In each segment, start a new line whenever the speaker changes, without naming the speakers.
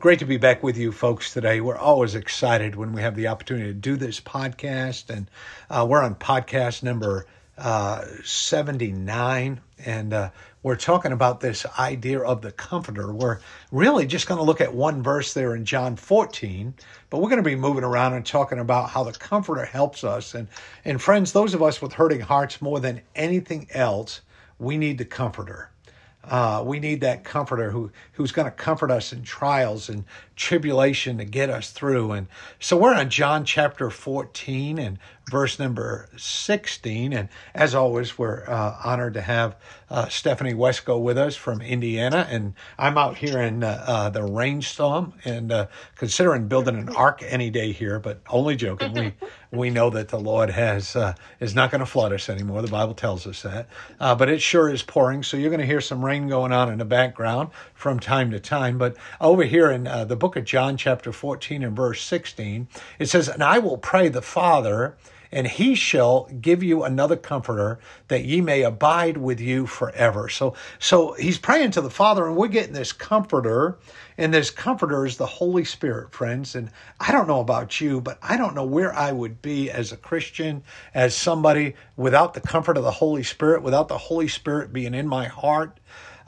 Great to be back with you folks today. We're always excited when we have the opportunity to do this podcast, and uh, we're on podcast number uh, 79, and uh, we're talking about this idea of the comforter. We're really just going to look at one verse there in John 14, but we're going to be moving around and talking about how the comforter helps us. And, and friends, those of us with hurting hearts more than anything else, we need the comforter. Uh, we need that comforter who who's going to comfort us in trials and tribulation to get us through. And so we're on John chapter 14 and verse number 16. And as always, we're uh, honored to have uh, Stephanie Wesco with us from Indiana. And I'm out here in uh, uh, the rainstorm and uh, considering building an ark any day here, but only joking. We we know that the Lord has uh, is not going to flood us anymore. The Bible tells us that. but it sure is pouring, so you're going to hear some rain going on in the background from time to time. But over here in the book of John, chapter 14 and verse 16, it says, "And I will pray the Father." And he shall give you another comforter that ye may abide with you forever. So, so he's praying to the Father, and we're getting this comforter, and this comforter is the Holy Spirit, friends. And I don't know about you, but I don't know where I would be as a Christian, as somebody without the comfort of the Holy Spirit, without the Holy Spirit being in my heart.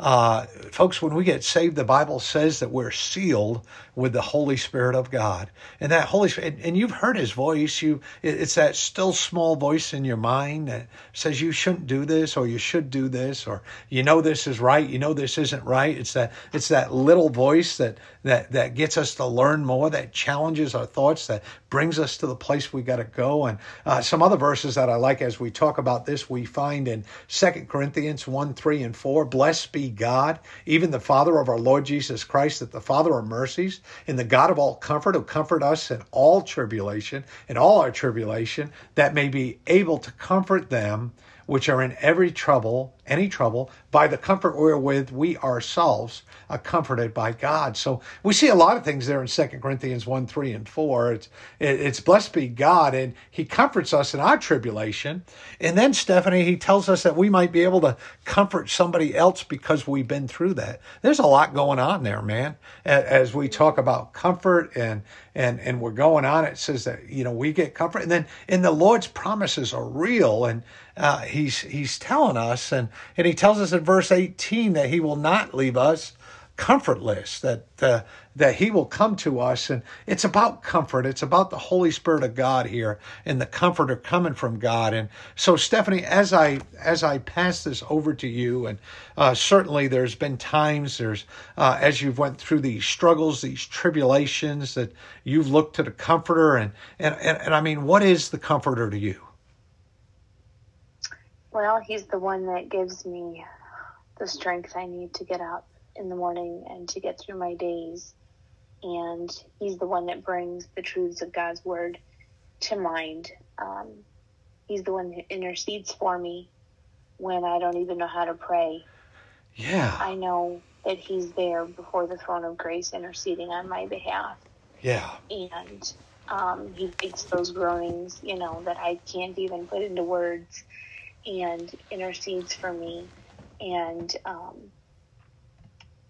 Uh, folks, when we get saved, the Bible says that we're sealed with the Holy Spirit of God. And that Holy Spirit, and you've heard his voice. You, it's that still small voice in your mind that says you shouldn't do this or you should do this or you know this is right, you know this isn't right. It's that it's that little voice that that that gets us to learn more, that challenges our thoughts, that brings us to the place we got to go. And uh, some other verses that I like as we talk about this, we find in Second Corinthians 1, 3, and 4. Blessed be God, even the Father of our Lord Jesus Christ, that the Father of mercies and the God of all comfort who comfort us in all tribulation, in all our tribulation, that may be able to comfort them which are in every trouble, any trouble, by the comfort wherewith we ourselves are comforted by God. So we see a lot of things there in 2 Corinthians 1, 3, and 4. It's, it's blessed be God, and He comforts us in our tribulation. And then, Stephanie, He tells us that we might be able to comfort somebody else because we've been through that. There's a lot going on there, man. As we talk about comfort and and and we're going on, it says that you know we get comfort, and then and the Lord's promises are real, and uh, he's he's telling us, and and he tells us in verse 18 that he will not leave us comfortless that uh, that he will come to us and it's about comfort. It's about the holy spirit of god here and the comforter coming from god. And so stephanie as i as i pass this over to you and uh, certainly there's been times there's uh, as you've went through these struggles these tribulations that you've looked to the comforter and and and, and i mean what is the comforter to you
well, he's the one that gives me the strength I need to get up in the morning and to get through my days. And he's the one that brings the truths of God's word to mind. Um, he's the one who intercedes for me when I don't even know how to pray.
Yeah.
I know that he's there before the throne of grace interceding on my behalf.
Yeah.
And um, he takes those groanings, you know, that I can't even put into words and intercedes for me. And um,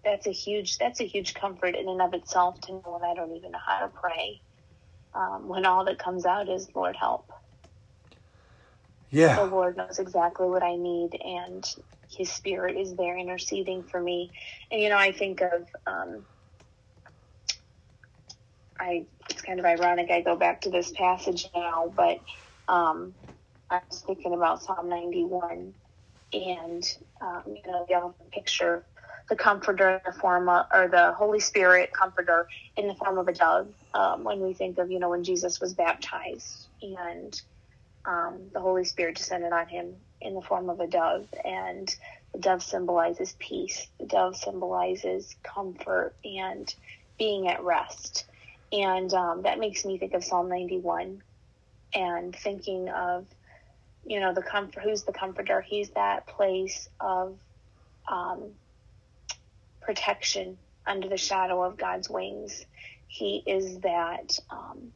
that's a huge that's a huge comfort in and of itself to know when I don't even know how to pray. Um, when all that comes out is Lord help.
Yeah.
The Lord knows exactly what I need and his spirit is there interceding for me. And you know, I think of um, I it's kind of ironic I go back to this passage now, but um, I was thinking about Psalm 91 and, um, you know, the picture the comforter in the form of, or the Holy Spirit comforter in the form of a dove. Um, when we think of, you know, when Jesus was baptized and um, the Holy Spirit descended on him in the form of a dove, and the dove symbolizes peace. The dove symbolizes comfort and being at rest, and um, that makes me think of Psalm 91 and thinking of, you know, the comfort, who's the comforter? He's that place of um, protection under the shadow of God's wings. He is that um,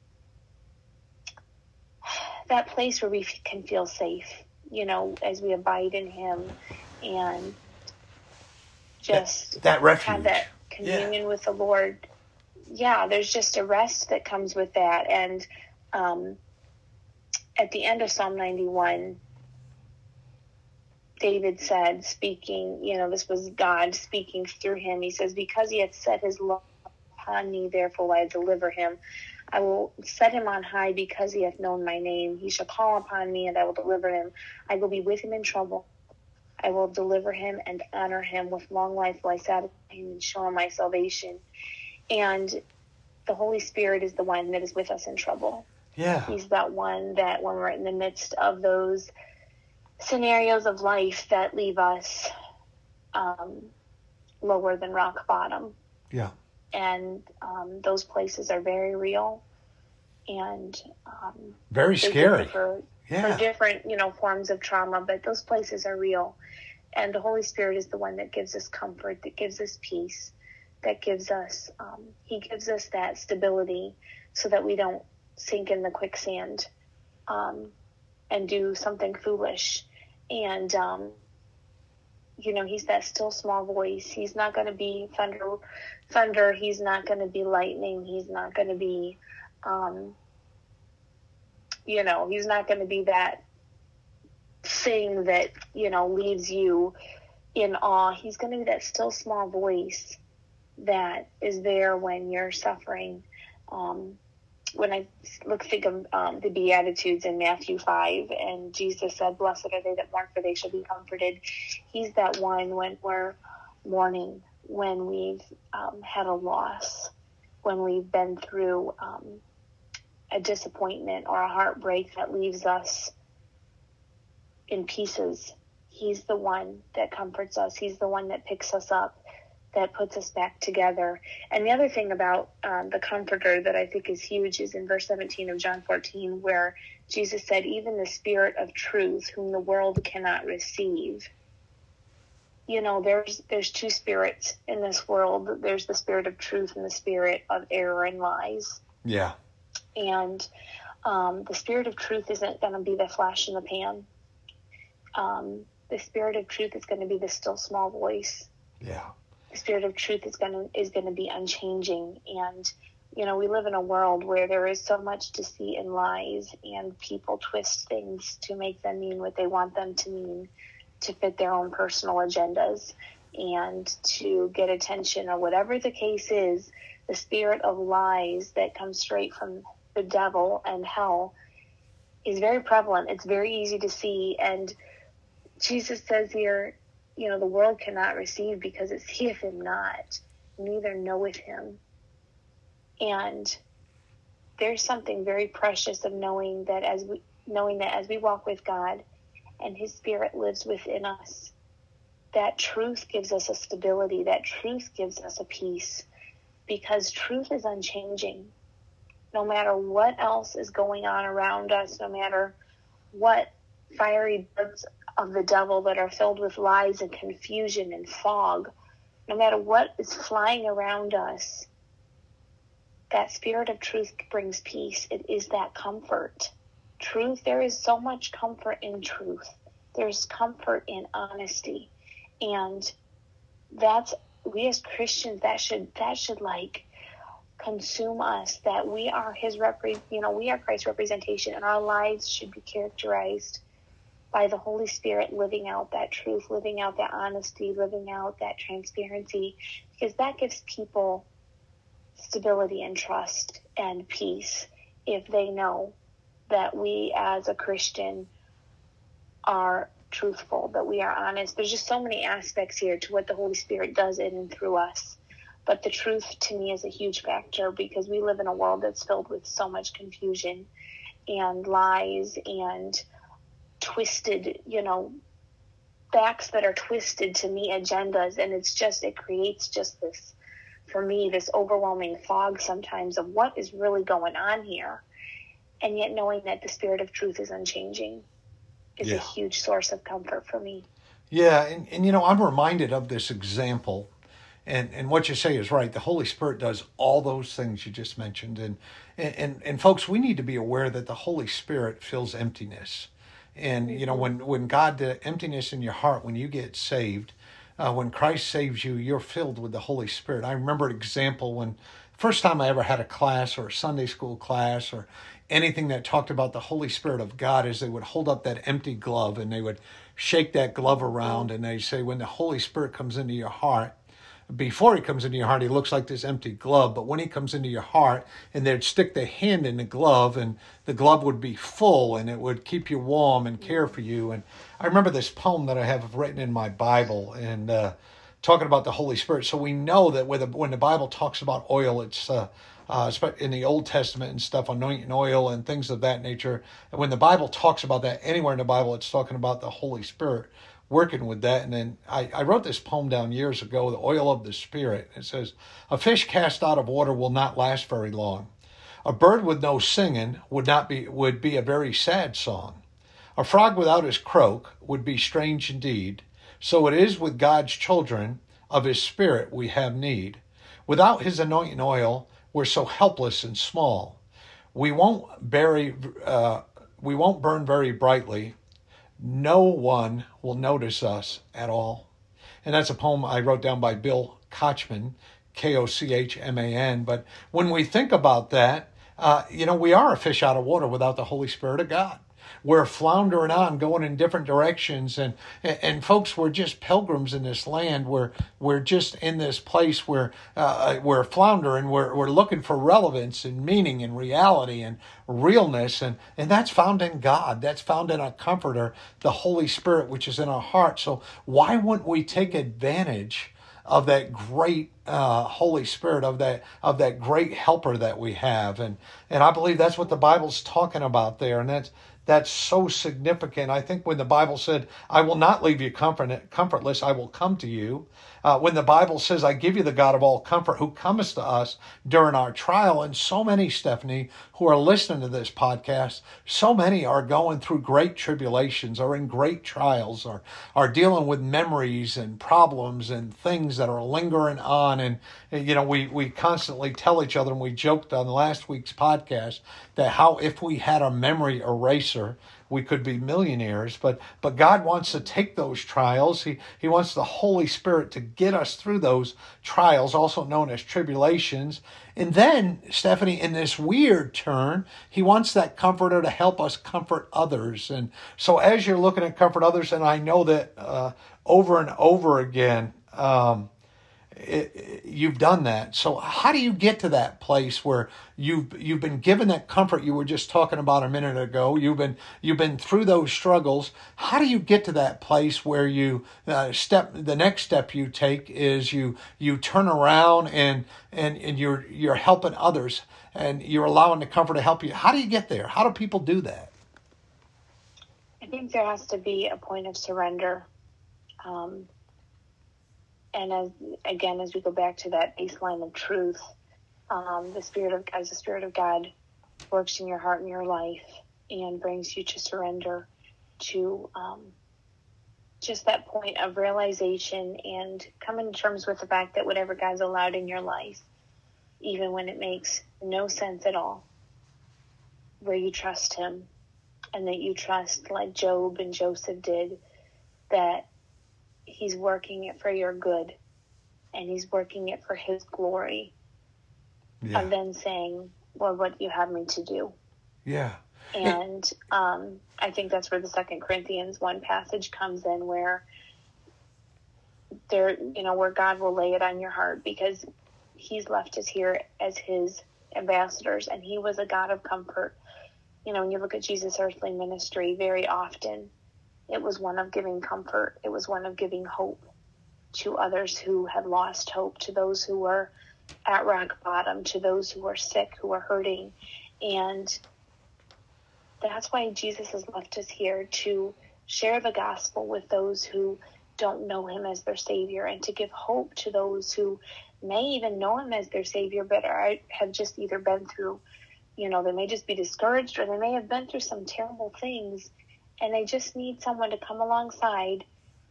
that place where we can feel safe, you know, as we abide in Him and just
that, that refuge.
have that communion yeah. with the Lord. Yeah, there's just a rest that comes with that. And um, at the end of Psalm 91, David said, speaking, you know, this was God speaking through him. He says, Because he hath set his love upon me, therefore will I deliver him. I will set him on high because he hath known my name. He shall call upon me, and I will deliver him. I will be with him in trouble. I will deliver him and honor him with long life will I satisfy him and show him my salvation. And the Holy Spirit is the one that is with us in trouble.
Yeah.
He's that one that when we're in the midst of those scenarios of life that leave us um, lower than rock bottom.
Yeah.
And um, those places are very real and um,
very scary
for,
yeah.
for different you know forms of trauma. But those places are real, and the Holy Spirit is the one that gives us comfort, that gives us peace, that gives us um, He gives us that stability, so that we don't sink in the quicksand um, and do something foolish. And um, you know, he's that still small voice. He's not going to be thunder, thunder. He's not going to be lightning. He's not going to be, um, you know, he's not going to be that thing that you know leaves you in awe. He's going to be that still small voice that is there when you're suffering. Um, when I look think of um, the Beatitudes in Matthew five, and Jesus said, "Blessed are they that mourn, for they shall be comforted." He's that one when we're mourning, when we've um, had a loss, when we've been through um, a disappointment or a heartbreak that leaves us in pieces. He's the one that comforts us. He's the one that picks us up that puts us back together. And the other thing about um, the comforter that I think is huge is in verse 17 of John 14, where Jesus said, Even the Spirit of truth, whom the world cannot receive. You know, there's there's two spirits in this world. There's the spirit of truth and the spirit of error and lies.
Yeah.
And um, the spirit of truth isn't going to be the flash in the pan. Um, the spirit of truth is going to be the still small voice.
Yeah
spirit of truth is going to is to be unchanging. And you know we live in a world where there is so much deceit and lies and people twist things to make them mean what they want them to mean to fit their own personal agendas and to get attention or whatever the case is the spirit of lies that comes straight from the devil and hell is very prevalent. It's very easy to see. And jesus says here you know, the world cannot receive because it seeth him not, neither knoweth him. And there's something very precious of knowing that as we knowing that as we walk with God and his spirit lives within us, that truth gives us a stability, that truth gives us a peace because truth is unchanging. No matter what else is going on around us, no matter what fiery darts of the devil that are filled with lies and confusion and fog, no matter what is flying around us, that spirit of truth brings peace. It is that comfort. Truth, there is so much comfort in truth. There's comfort in honesty. And that's we as Christians that should that should like consume us that we are his rep you know we are Christ's representation and our lives should be characterized by the Holy Spirit living out that truth, living out that honesty, living out that transparency, because that gives people stability and trust and peace if they know that we as a Christian are truthful, that we are honest. There's just so many aspects here to what the Holy Spirit does in and through us. But the truth to me is a huge factor because we live in a world that's filled with so much confusion and lies and twisted, you know, facts that are twisted to meet agendas. And it's just, it creates just this, for me, this overwhelming fog sometimes of what is really going on here. and yet knowing that the spirit of truth is unchanging is
Yeah.
a huge source of comfort for me.
Yeah, and, and you know, I'm reminded of this example, and and what you say is right. The Holy Spirit does all those things you just mentioned, and and and, and folks, we need to be aware that the Holy Spirit fills emptiness, and you know, when when God the emptiness in your heart when you get saved, uh, when Christ saves you, you're filled with the Holy Spirit. I remember an example when first time I ever had a class or a Sunday school class or anything that talked about the Holy Spirit of God is they would hold up that empty glove and they would shake that glove around and they say when the Holy Spirit comes into your heart, before he comes into your heart, he looks like this empty glove. But when he comes into your heart, and they'd stick their hand in the glove, and the glove would be full, and it would keep you warm and care for you. And I remember this poem that I have written in my Bible, and uh, talking about the Holy Spirit. So we know that when the, when the Bible talks about oil, it's uh, uh, in the Old Testament and stuff, anointing oil and things of that nature. And when the Bible talks about that anywhere in the Bible, it's talking about the Holy Spirit working with that. And then I, I wrote this poem down years ago, The Oil of the Spirit. It says, A fish cast out of water will not last very long. A bird with no singing would not be would be a very sad song. A frog without his croak would be strange indeed. So it is with God's children, of his spirit we have need. Without his anointing oil, we're so helpless and small. We won't bury, uh, we won't burn very brightly. No one will notice us at all. And that's a poem I wrote down by Bill Kochman, K O C H M A N. But when we think about that, uh, you know, we are a fish out of water without the Holy Spirit of God. We're floundering on, going in different directions, and and folks, we're just pilgrims in this land. We're we're just in this place where uh, we're floundering. We're we're looking for relevance and meaning and reality and realness, and and that's found in God. That's found in a Comforter, the Holy Spirit, which is in our heart. So why wouldn't we take advantage? of that great uh, Holy Spirit, of that of that great Helper that we have, and and I believe that's what the Bible's talking about there, and that's that's so significant. I think when the Bible said, "I will not leave you comfort, comfortless; I will come to you," uh, when the Bible says, "I give you the God of all comfort, who comes to us during our trial," and so many Stephanie who are listening to this podcast, so many are going through great tribulations, or in great trials, or are dealing with memories and problems and things that are lingering on. And you know, we we constantly tell each other, and we joked on last week's podcast that how if we had a memory eraser we could be millionaires but but god wants to take those trials. He he wants the holy spirit to get us through those trials also known as tribulations. And then stephanie in this weird turn he wants that comforter to help us comfort others. And so as you're looking at comfort others and i know that uh, over and over again um, it, you've done that. So how do you get to that place where you've you've been given that comfort you were just talking about a minute ago? You've been you've been through those struggles. How do you get to that place where you uh, step the next step you take is you you turn around and and and you're you're helping others and you're allowing the comfort to help you. How do you get there? How do people do that?
I think there has to be a point of surrender. Um, and as again, as we go back to that baseline of truth, um, the spirit of as the spirit of God works in your heart and your life and brings you to surrender to um, just that point of realization and coming to terms with the fact that whatever God's allowed in your life, even when it makes no sense at all, where you trust Him and that you trust, like Job and Joseph did, that He's working it for your good and He's working it for His glory. Of then saying, Well, what do you have me to do?
yeah,
And um, I think that's where the Second Corinthians one passage comes in, where there, you know, where God will lay it on your heart because He's left us here as His ambassadors, and He was a God of comfort. You know, when you look at Jesus' earthly ministry, very often it was one of giving comfort. It was one of giving hope to others who had lost hope, to those who were at rock bottom, to those who are sick, who are hurting, and that's why Jesus has left us here to share the gospel with those who don't know him as their savior and to give hope to those who may even know him as their savior but are, have just either been through you know, they may just be discouraged or they may have been through some terrible things and they just need someone to come alongside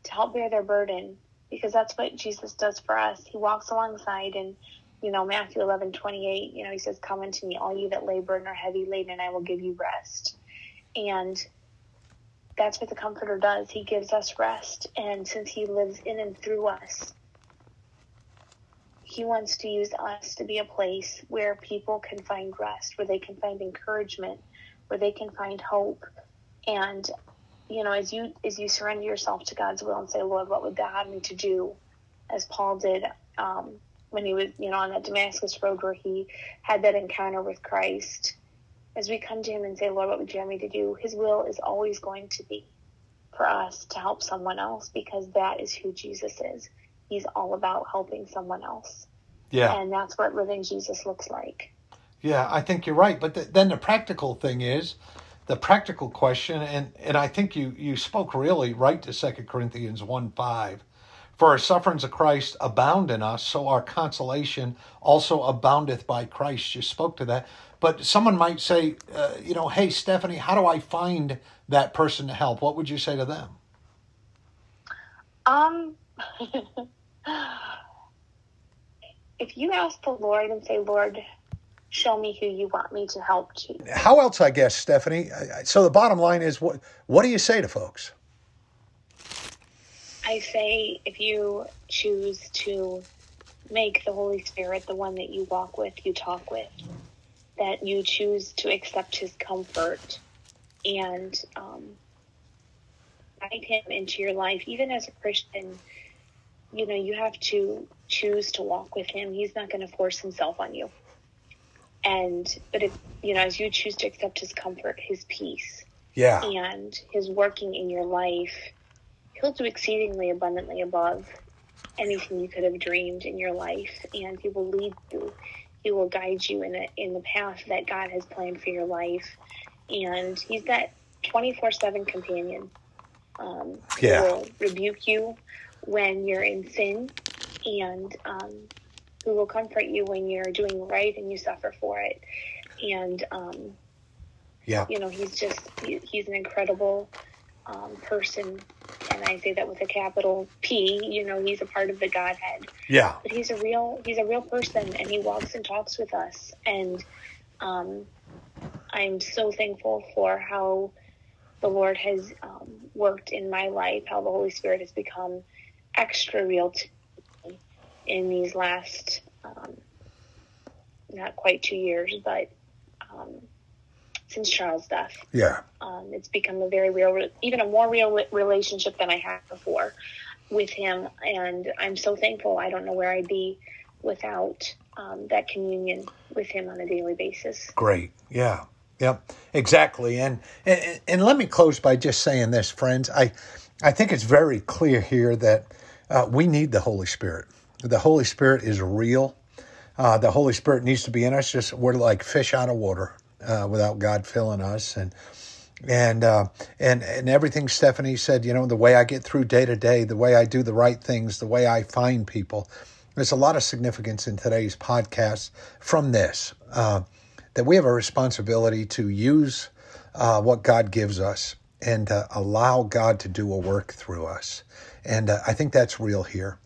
to help bear their burden because that's what Jesus does for us. He walks alongside and you know, Matthew 11, 28, you know, he says, come unto me, all you that labor and are heavy laden, and I will give you rest. And that's what the comforter does. He gives us rest. And since he lives in and through us, he wants to use us to be a place where people can find rest, where they can find encouragement, where they can find hope. And you know, as you as you surrender yourself to God's will and say, Lord, what would that have me to do? As Paul did um, when he was, you know, on that Damascus road where he had that encounter with Christ. As we come to him and say, Lord, what would you have me to do? His will is always going to be for us to help someone else because that is who Jesus is. He's all about helping someone else.
Yeah.
And that's what living Jesus looks like.
Yeah, I think you're right. But the, then the practical thing is, the practical question, and, and I think you, you spoke really right to Second Corinthians 1 5. For our sufferings of Christ abound in us, so our consolation also aboundeth by Christ. You spoke to that. But someone might say, uh, you know, hey, Stephanie, how do I find that person to help? What would you say to them?
Um, if you ask the Lord and say, Lord, show me who you want me to help to.
How else, I guess, Stephanie? So the bottom line is, what what do you say to folks?
I say if you choose to make the Holy Spirit the one that you walk with, you talk with, that you choose to accept His comfort and um, invite Him into your life, even as a Christian. You know, you have to choose to walk with Him. He's not going to force Himself on you. And, but if, you know, as you choose to accept His comfort, His peace,
yeah,
and His working in your life, He'll do exceedingly abundantly above anything you could have dreamed in your life, and He will lead you. He will guide you in a, in the path that God has planned for your life, and He's that twenty four seven companion. Um,
yeah.
Will rebuke you when you're in sin, and um, who will comfort you when you're doing right and you suffer for it. And um,
yeah,
you know, He's just he, He's an incredible um, person, and I say that with a capital P. You know, he's a part of the Godhead.
Yeah.
But he's a real he's a real person, and he walks and talks with us. And um, I'm so thankful for how the Lord has um, worked in my life, how the Holy Spirit has become extra real to me in these last um, not quite two years, but um, since Charles' death.
Yeah.
Um, it's become a very real, even a more real relationship than I had before with him. And I'm so thankful. I don't know where I'd be without um, that communion with him on a daily basis.
Great. Yeah. Yep. Exactly. And, and and let me close by just saying this, friends. I I think it's very clear here that uh, we need the Holy Spirit. The Holy Spirit is real. Uh, the Holy Spirit needs to be in us. Just we're like fish out of water uh, without God filling us, and and uh, and and everything Stephanie said. You know, the way I get through day to day, the way I do the right things, the way I find people. There's a lot of significance in today's podcast from this uh, that we have a responsibility to use uh, what God gives us and allow God to do a work through us. And uh, I think that's real here.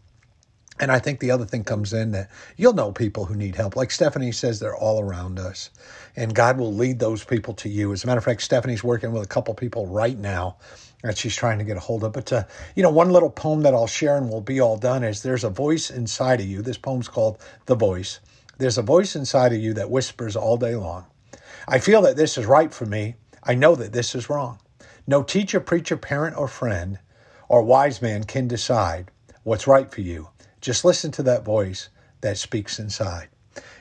And I think the other thing comes in that you'll know people who need help. Like Stephanie says, they're all around us. And God will lead those people to you. As a matter of fact, Stephanie's working with a couple people right now that she's trying to get a hold of. But, uh, you know, one little poem that I'll share and we'll be all done is There's a voice inside of you. This poem's called The Voice. There's a voice inside of you that whispers all day long. I feel that this is right for me. I know that this is wrong. No teacher, preacher, parent, or friend or wise man can decide what's right for you. Just listen to that voice that speaks inside.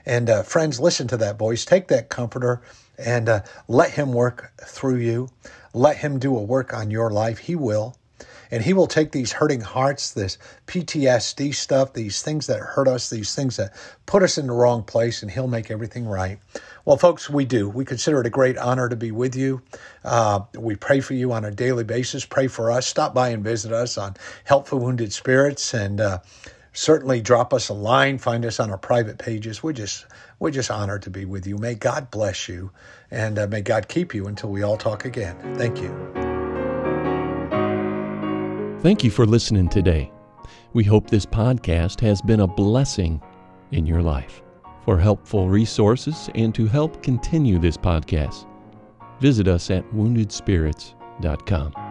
And uh, friends, listen to that voice. Take that comforter and uh, let him work through you. Let him do a work on your life. He will. And he will take these hurting hearts, this PTSD stuff, these things that hurt us, these things that put us in the wrong place, and he'll make everything right. Well, folks, we do. We consider it a great honor to be with you. Uh, we pray for you on a daily basis. Pray for us. Stop by and visit us on Help for Wounded Spirits and uh, certainly drop us a line, find us on our private pages. We're just we're just honored to be with you. May God bless you, and uh, may God keep you until we all talk again. Thank you.
Thank you for listening today. We hope this podcast has been a blessing in your life. For helpful resources and to help continue this podcast, visit us at woundedspirits.com.